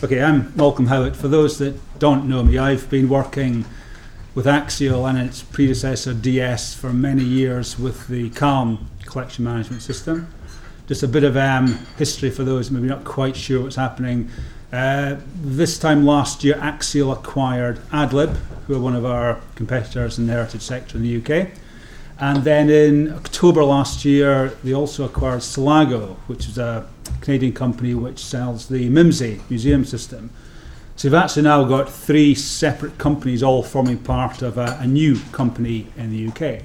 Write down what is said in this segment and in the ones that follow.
Okay, I'm Malcolm Howitt. For those that don't know me, I've been working with Axiell and its predecessor DS for many years with the Calm collection management system. Just a bit of um, history for those maybe not quite sure what's happening. Uh, this time last year, Axiell acquired Adlib, who are one of our competitors in the heritage sector in the UK. And then in October last year, they also acquired Selago, which is a Canadian company which sells the Mimsy museum system. So we've actually now got three separate companies all forming part of a, a new company in the UK.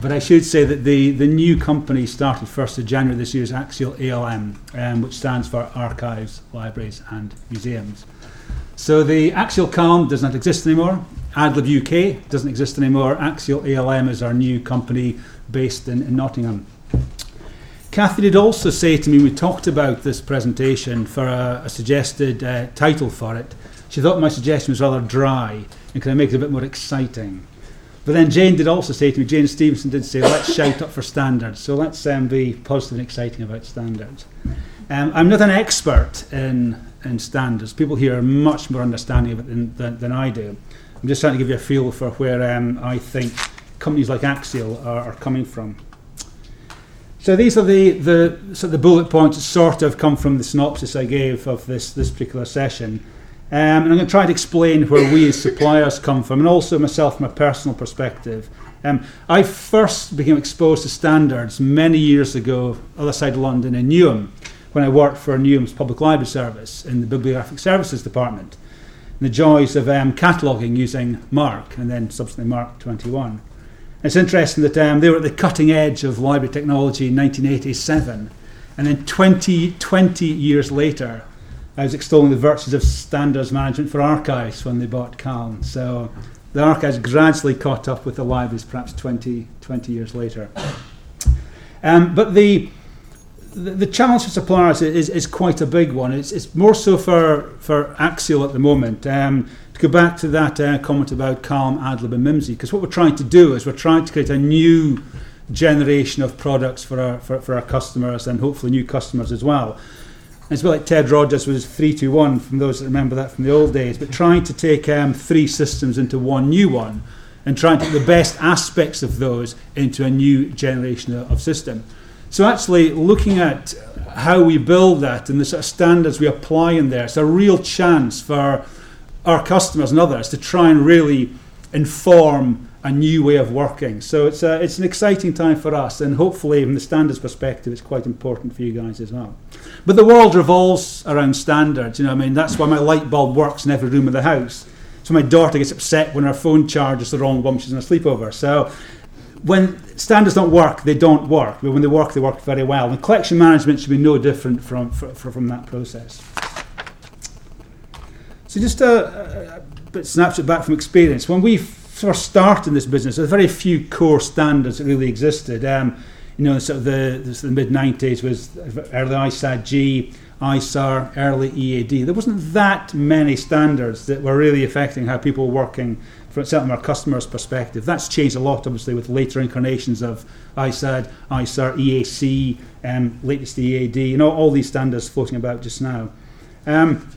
But I should say that the, the new company started 1st of January this year is Axiell ALM, um, which stands for Archives, Libraries and Museums. So the Axiell Calm does not exist anymore. Adlib UK doesn't exist anymore. Axiell ALM is our new company based in, in Nottingham. Kathy did also say to me, we talked about this presentation for a, a suggested uh, title for it. She thought my suggestion was rather dry and could I make it a bit more exciting. But then Jane did also say to me, Jane Stevenson did say, let's shout up for standards. So let's um, be positive and exciting about standards. Um, I'm not an expert in, in standards. People here are much more understanding of it than, than, than I do. I'm just trying to give you a feel for where um, I think companies like Axiell are, are coming from. So these are the, the, so the bullet points that sort of come from the synopsis I gave of this, this particular session. Um, and I'm going to try to explain where we as suppliers come from and also myself from a personal perspective. Um, I first became exposed to standards many years ago, other side of London in Newham, when I worked for Newham's Public Library Service in the Bibliographic Services Department the joys of um, cataloguing using MARC and then subsequently MARC 21. It's interesting that um, they were at the cutting edge of library technology in 1987, and then 20, 20 years later, I was extolling the virtues of standards management for archives when they bought Calm. So the archives gradually caught up with the libraries perhaps 20, 20 years later. Um, but the the, the challenge for suppliers is, is quite a big one. It's, it's more so for, for Axiell at the moment. Um, to go back to that uh, comment about Calm, Adlib, and Mimsy, because what we're trying to do is we're trying to create a new generation of products for our, for, for our customers and hopefully new customers as well. It's a bit like Ted Rogers was 321 from those that remember that from the old days, but trying to take um, three systems into one new one and trying to take the best aspects of those into a new generation of, of system. So actually looking at how we build that and the sort of standards we apply in there, it's a real chance for our customers and others to try and really inform a new way of working. So it's a, it's an exciting time for us, and hopefully, from the standards perspective, it's quite important for you guys as well. But the world revolves around standards. You know, I mean, that's why my light bulb works in every room of the house. So my daughter gets upset when her phone charges the wrong one she's in a sleepover. So when standards don't work, they don't work. But when they work, they work very well. And collection management should be no different from, from, from that process. So just a, a bit snapshot back from experience. When we first started in this business, there were very few core standards that really existed. Um, you know, sort of the, the mid 90s was early ISAD G, ISAAR, early EAD. There wasn't that many standards that were really affecting how people were working from certainly our customers' perspective. That's changed a lot, obviously, with later incarnations of ISAD, ISAAR, EAC, um, latest EAD, you know, all these standards floating about just now. Um,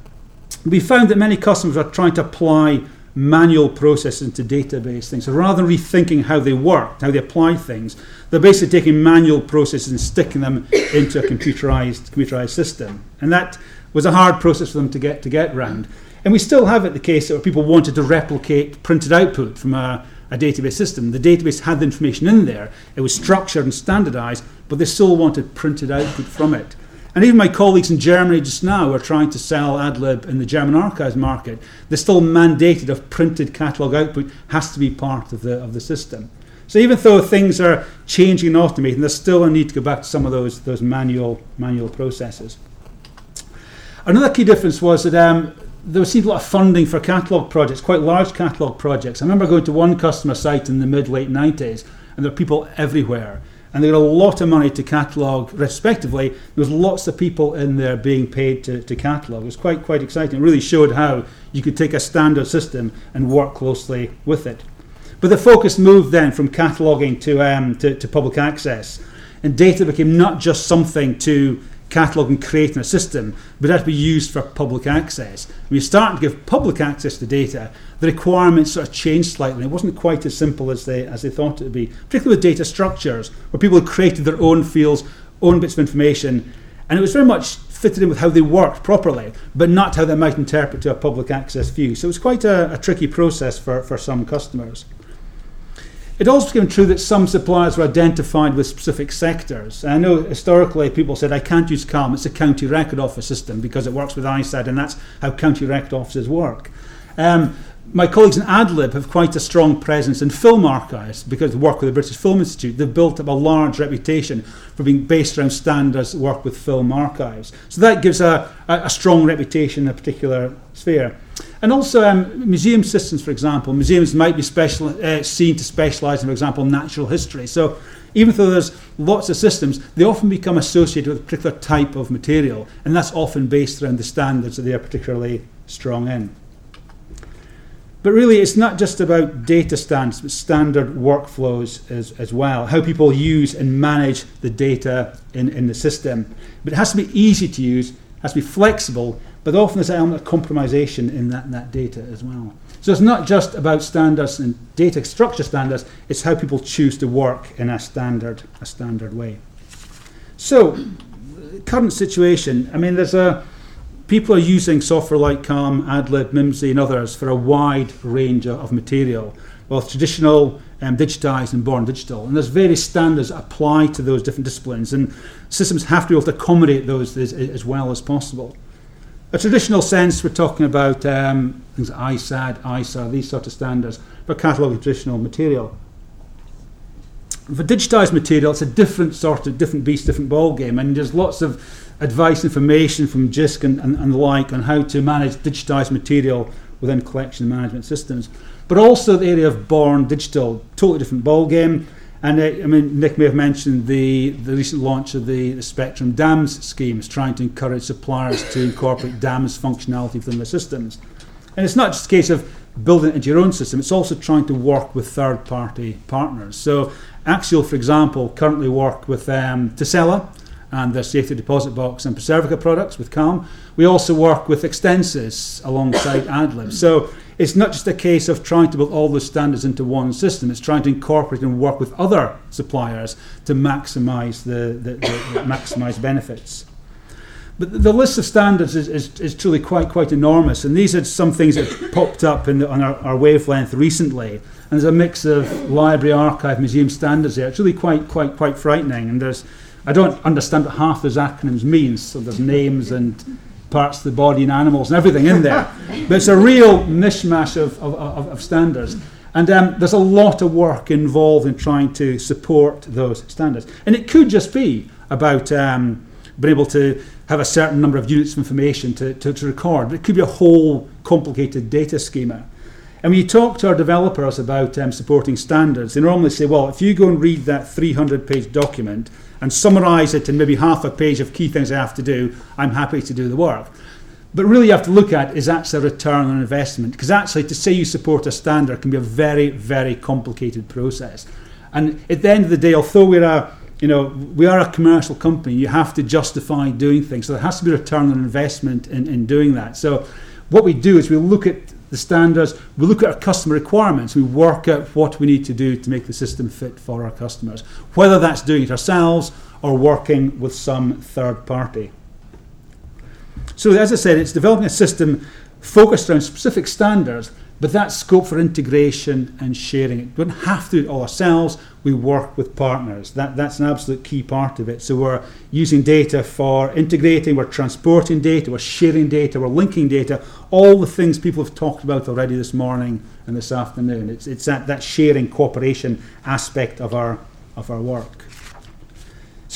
we found that many customers are trying to apply manual processes into database things. So rather than rethinking how they work, how they apply things, they're basically taking manual processes and sticking them into a computerized computerized system. And that was a hard process for them to get to get around. And we still have it the case that people wanted to replicate printed output from a, a database system. The database had the information in there, it was structured and standardized, but they still wanted printed output from it. And even my colleagues in Germany just now are trying to sell Adlib in the German archives market. They're still mandated of printed catalogue output has to be part of the, of the system. So even though things are changing and automating, there's still a need to go back to some of those, those manual, manual processes. Another key difference was that um, there seemed a lot of funding for catalogue projects, quite large catalogue projects. I remember going to one customer site in the mid late 90s, and there were people everywhere. And they got a lot of money to catalogue, respectively. There was lots of people in there being paid to, to catalogue. It was quite quite exciting. It really showed how you could take a standard system and work closely with it. But the focus moved then from cataloguing to, um, to, to public access. And data became not just something to catalogue and creating a system, but it had to be used for public access. When you start to give public access to data, the requirements sort of changed slightly. It wasn't quite as simple as they as they thought it would be, particularly with data structures, where people had created their own fields, own bits of information, and it was very much fitted in with how they worked properly, but not how they might interpret to a public access view. So it was quite a, a tricky process for, for some customers. It also became true that some suppliers were identified with specific sectors. I know historically people said, I can't use CALM, it's a county record office system because it works with ISAD and that's how county record offices work. Um, my colleagues in AdLib have quite a strong presence in film archives because they work with the British Film Institute. They've built up a large reputation for being based around standards that work with film archives. So that gives a, a, a strong reputation in a particular sphere. And also um, museum systems, for example. Museums might be special, uh, seen to specialise in, for example, natural history. So even though there's lots of systems, they often become associated with a particular type of material, and that's often based around the standards that they are particularly strong in. But really, it's not just about data standards, but standard workflows as, as well, how people use and manage the data in, in the system. But it has to be easy to use, has to be flexible, but often there's an element of compromisation in that, in that data as well. So it's not just about standards and data structure standards, it's how people choose to work in a standard, a standard way. So, current situation, I mean, there's a people are using software like CALM, AdLib, Mimsy, and others for a wide range of material, both traditional, um, digitized, and born digital. And there's various standards that apply to those different disciplines, and systems have to be able to accommodate those as, as well as possible. A traditional sense, we're talking about um, things like ISAD, ISA, these sort of standards for cataloguing traditional material. For digitized material, it's a different sort of different beast, different ball game, and there's lots of advice, information from JISC and, and, and the like on how to manage digitized material within collection management systems. But also the area of born digital, totally different ball game. And uh, I mean, Nick may have mentioned the, the recent launch of the, the Spectrum DAMS schemes, trying to encourage suppliers to incorporate DAMS functionality within their systems. And it's not just a case of building it into your own system, it's also trying to work with third party partners. So, Axiell, for example, currently work with um, Tessella and their safety deposit box and Preservica products with CALM. We also work with Extensis alongside AdLib. So it's not just a case of trying to build all the standards into one system, it's trying to incorporate and work with other suppliers to maximize the, the, the, the maximize benefits. But the list of standards is, is, is, truly quite quite enormous, and these are some things that popped up in the, on our, our wavelength recently. And there's a mix of library, archive, museum standards there. It's really quite quite quite frightening, and there's I don't understand what half those acronyms means. So there's names and parts of the body and animals and everything in there. but it's a real mishmash of, of, of, of standards. And um, there's a lot of work involved in trying to support those standards. And it could just be about um, being able to have a certain number of units of information to, to, to record. But it could be a whole complicated data schema. And when you talk to our developers about um, supporting standards, they normally say, well, if you go and read that 300 page document, and summarize it in maybe half a page of key things I have to do, I'm happy to do the work. But really, you have to look at is that's a return on investment because actually, to say you support a standard can be a very, very complicated process. And at the end of the day, although we're a you know, we are a commercial company. You have to justify doing things. So there has to be a return on investment in, in doing that. So what we do is we look at the standards, we look at our customer requirements, we work out what we need to do to make the system fit for our customers, whether that's doing it ourselves or working with some third party. So, as I said, it's developing a system focused around specific standards but that scope for integration and sharing. We don't have to do it all ourselves. We work with partners. That, that's an absolute key part of it. So we're using data for integrating, we're transporting data, we're sharing data, we're linking data, all the things people have talked about already this morning and this afternoon. It's, it's that, that sharing cooperation aspect of our, of our work.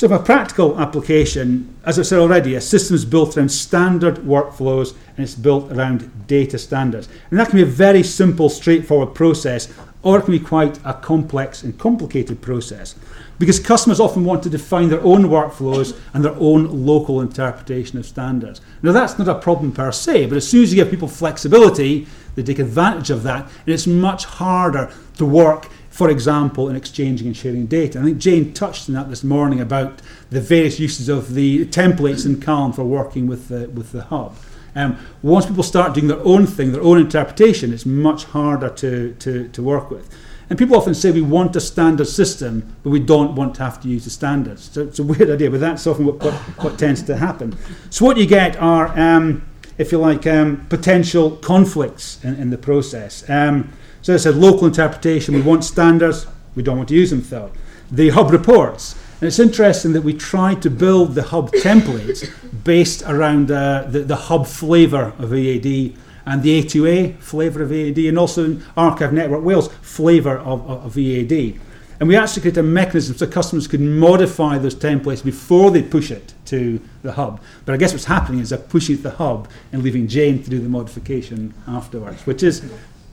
So, for a practical application, as I've said already, a system is built around standard workflows and it's built around data standards. And that can be a very simple, straightforward process, or it can be quite a complex and complicated process. Because customers often want to define their own workflows and their own local interpretation of standards. Now, that's not a problem per se, but as soon as you give people flexibility, they take advantage of that, and it's much harder to work for example, in exchanging and sharing data. I think Jane touched on that this morning about the various uses of the templates in Calm for working with the, with the hub. Um, once people start doing their own thing, their own interpretation, it's much harder to, to, to work with. And people often say we want a standard system, but we don't want to have to use the standards. So it's a weird idea, but that's often what, what, what tends to happen. So what you get are, um, if you like, um, potential conflicts in, in the process. Um, so I said, local interpretation, we want standards, we don't want to use them though. The hub reports, and it's interesting that we tried to build the hub templates based around uh, the, the hub flavour of EAD and the A2A flavour of EAD and also Archive Network Wales flavour of, of, of EAD. And we actually created a mechanism so customers could modify those templates before they push it to the hub. But I guess what's happening is they're pushing it to the hub and leaving Jane to do the modification afterwards, which is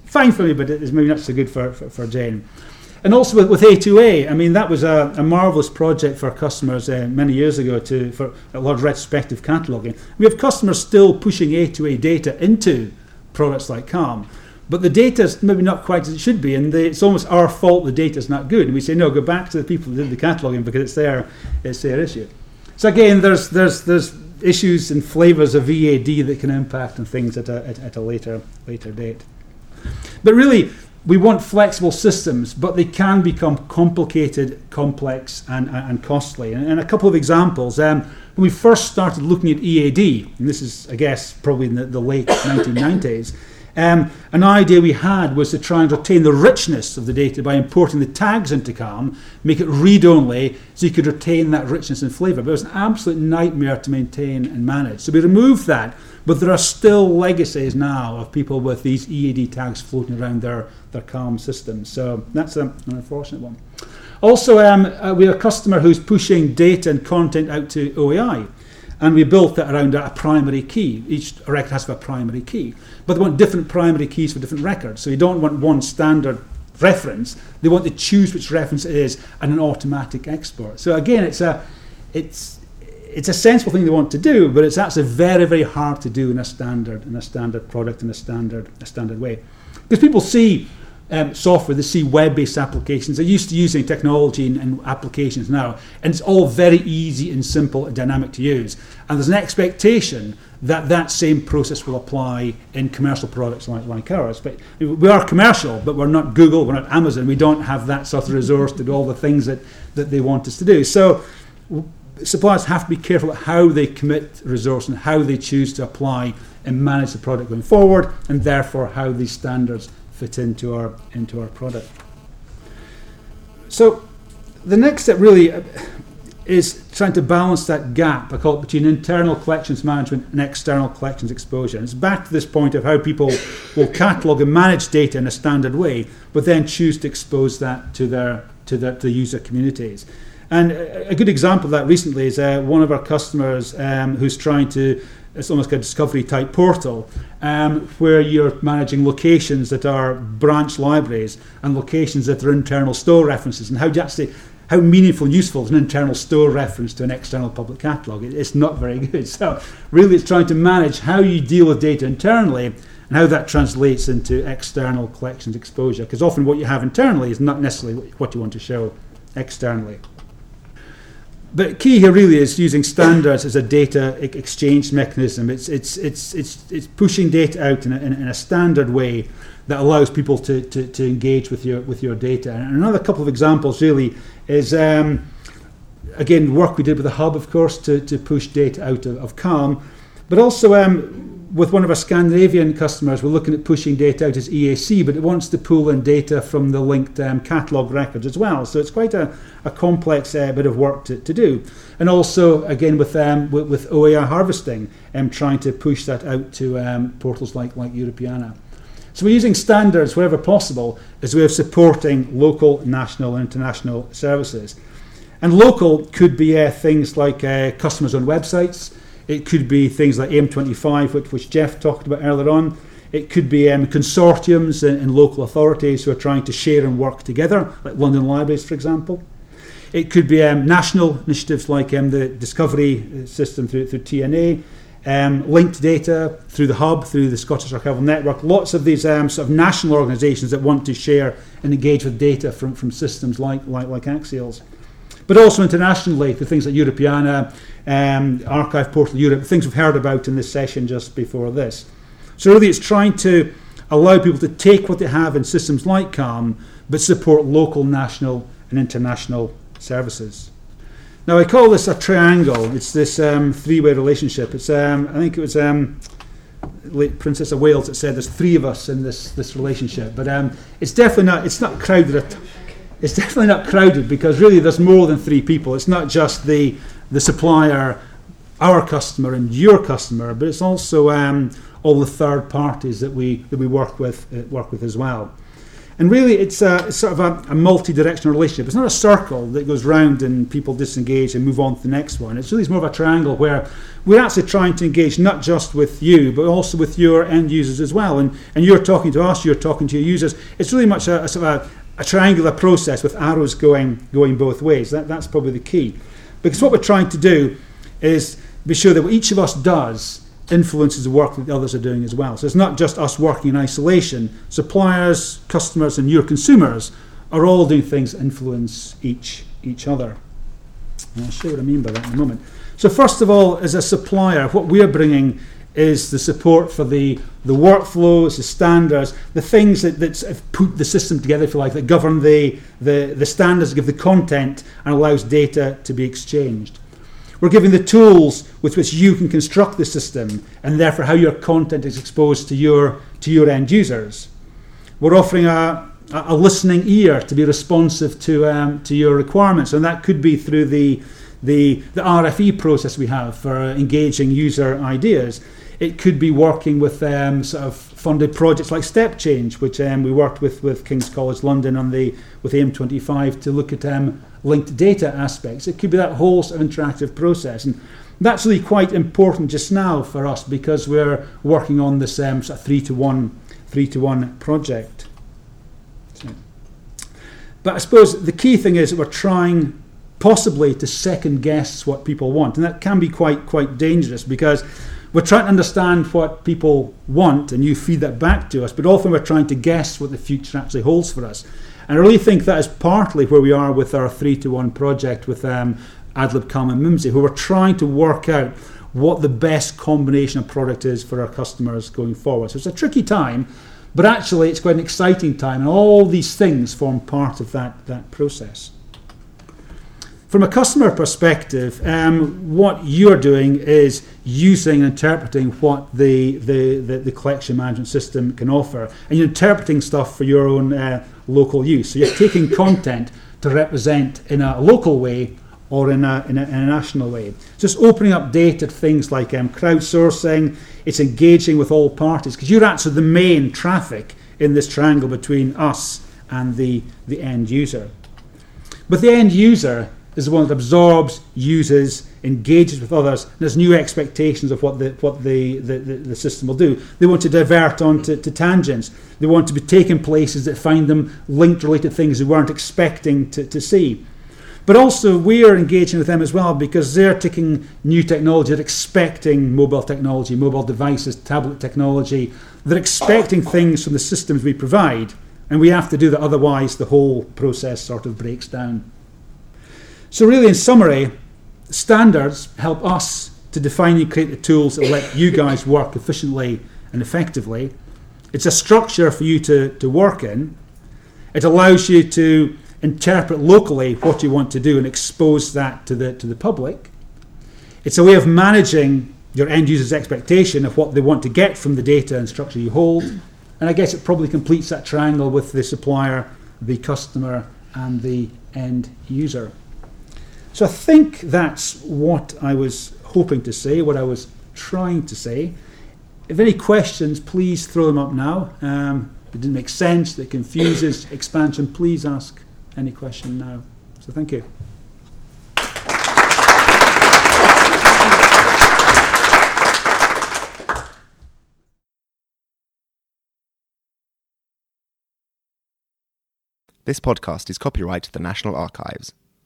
fine for me, but it is maybe not so good for, for, for Jane. And also with, with A2A, I mean, that was a, a marvellous project for customers uh, many years ago to, for a lot of retrospective cataloguing. We have customers still pushing A2A data into products like Calm, but the data is maybe not quite as it should be, and the, it's almost our fault the data is not good. And we say, no, go back to the people who did the cataloguing because it's their, it's their issue. So again, there's, there's, there's issues and flavours of EAD that can impact on things at a, at, at a later, later date. But really, we want flexible systems, but they can become complicated, complex, and, and costly. And, and a couple of examples. Um, when we first started looking at EAD, and this is, I guess, probably in the, the late 1990s, um, an idea we had was to try and retain the richness of the data by importing the tags into Calm, make it read only, so you could retain that richness and flavour. But it was an absolute nightmare to maintain and manage. So we removed that, but there are still legacies now of people with these EAD tags floating around their, their Calm systems. So that's a, an unfortunate one. Also, um, uh, we have a customer who's pushing data and content out to OAI and we built that around a primary key. Each record has a primary key, but they want different primary keys for different records. So you don't want one standard reference. They want to choose which reference it is and an automatic export. So again, it's a it's it's a sensible thing they want to do, but it's actually very very hard to do in a standard in a standard product in a standard a standard way, because people see um, software, they see web-based applications. They're used to using technology and, and, applications now, and it's all very easy and simple and dynamic to use. And there's an expectation that that same process will apply in commercial products like, like ours. But we are commercial, but we're not Google, we're not Amazon. We don't have that sort of resource to do all the things that, that they want us to do. So suppliers have to be careful how they commit resource and how they choose to apply and manage the product going forward, and therefore how these standards fit into our into our product. So the next step really uh, is trying to balance that gap I call it between internal collections management and external collections exposure. And it's back to this point of how people will catalogue and manage data in a standard way, but then choose to expose that to their to the, to the user communities. And a, good example of that recently is uh, one of our customers um, who's trying to it's almost like a discovery type portal um, where you're managing locations that are branch libraries and locations that are internal store references. And how do you actually how meaningful and useful is an internal store reference to an external public catalogue? It, it's not very good. So really it's trying to manage how you deal with data internally and how that translates into external collections exposure. Because often what you have internally is not necessarily what you want to show externally but key here really is using standards as a data exchange mechanism. It's, it's, it's, it's, it's pushing data out in a, in a standard way that allows people to, to, to engage with your, with your data. And another couple of examples really is, um, again, work we did with the Hub, of course, to, to push data out of, of Calm, but also um, with one of our Scandinavian customers, we're looking at pushing data out as EAC, but it wants to pull in data from the linked um, catalogue records as well. So it's quite a, a complex uh, bit of work to, to do. And also, again, with um, with, with OAI harvesting, um, trying to push that out to um, portals like, like Europeana. So we're using standards wherever possible as a way of supporting local, national, and international services. And local could be uh, things like uh, customers on websites, it could be things like AIM25, which, which Jeff talked about earlier on. It could be um, consortiums and, and, local authorities who are trying to share and work together, like London Libraries, for example. It could be um, national initiatives like um, the Discovery uh, system through, through TNA. um, linked data through the hub, through the Scottish Archival Network. Lots of these um, sort of national organisations that want to share and engage with data from, from systems like, like, like Axiell's. But also internationally, the things like Europeana, um, Archive Portal Europe, things we've heard about in this session just before this. So really it's trying to allow people to take what they have in systems like CALM, but support local, national and international services. Now I call this a triangle. It's this um, three-way relationship. It's um, I think it was um, late Princess of Wales that said there's three of us in this this relationship. But um, it's definitely not. It's not crowded. At, it's definitely not crowded because really there's more than three people. It's not just the the supplier, our customer, and your customer, but it's also um, all the third parties that we that we work with uh, work with as well. And really, it's, a, it's sort of a, a multi-directional relationship. It's not a circle that goes round and people disengage and move on to the next one. It's really more of a triangle where we're actually trying to engage not just with you, but also with your end users as well. And, and you're talking to us, you're talking to your users. It's really much a, a sort of a, triangular process with arrows going going both ways. That, that's probably the key. Because what we're trying to do is be sure that what each of us does influences the work that the others are doing as well. So it's not just us working in isolation. Suppliers, customers, and your consumers are all doing things that influence each each other. And I'll show you what I mean by that in a moment. So first of all, as a supplier, what we're bringing is the support for the, the workflows, the standards, the things that, that put the system together, if you like, that govern the, the, the standards, give the content, and allows data to be exchanged. We're giving the tools with which you can construct the system and therefore how your content is exposed to your, to your end users. We're offering a, a listening ear to be responsive to, um, to your requirements, and that could be through the, the, the RFE process we have for engaging user ideas. It could be working with um, sort of funded projects like Step Change, which um, we worked with with King's College London on the with AIM25 to look at um, linked data aspects. It could be that whole sort of interactive process. And that's really quite important just now for us because we're working on this um, sort of three to one, three to one project. But I suppose the key thing is that we're trying possibly to second guess what people want, and that can be quite quite dangerous because we're trying to understand what people want, and you feed that back to us. But often we're trying to guess what the future actually holds for us. And I really think that is partly where we are with our three to one project with um, AdLib, Calm, and Mimsy, where we're trying to work out what the best combination of product is for our customers going forward. So it's a tricky time, but actually it's quite an exciting time, and all these things form part of that, that process. From a customer perspective, um, what you're doing is using and interpreting what the, the, the, the, collection management system can offer, and you're interpreting stuff for your own uh, local use. So you're taking content to represent in a local way or in a, in a, in a national way. Just opening up data to things like um, crowdsourcing, it's engaging with all parties, because you're actually the main traffic in this triangle between us and the, the end user. But the end user is the one that absorbs, uses, engages with others, and has new expectations of what the what the, the, the, system will do. They want to divert onto to tangents. They want to be taken places that find them linked related things they weren't expecting to, to see. But also we are engaging with them as well because they're taking new technology, they're expecting mobile technology, mobile devices, tablet technology. They're expecting things from the systems we provide, and we have to do that, otherwise the whole process sort of breaks down. So, really, in summary, standards help us to define and create the tools that let you guys work efficiently and effectively. It's a structure for you to, to work in. It allows you to interpret locally what you want to do and expose that to the, to the public. It's a way of managing your end user's expectation of what they want to get from the data and structure you hold. And I guess it probably completes that triangle with the supplier, the customer, and the end user. So I think that's what I was hoping to say, what I was trying to say. If any questions, please throw them up now. Um, if it didn't make sense, that confuses expansion, please ask any question now. So thank you. This podcast is copyright to the National Archives.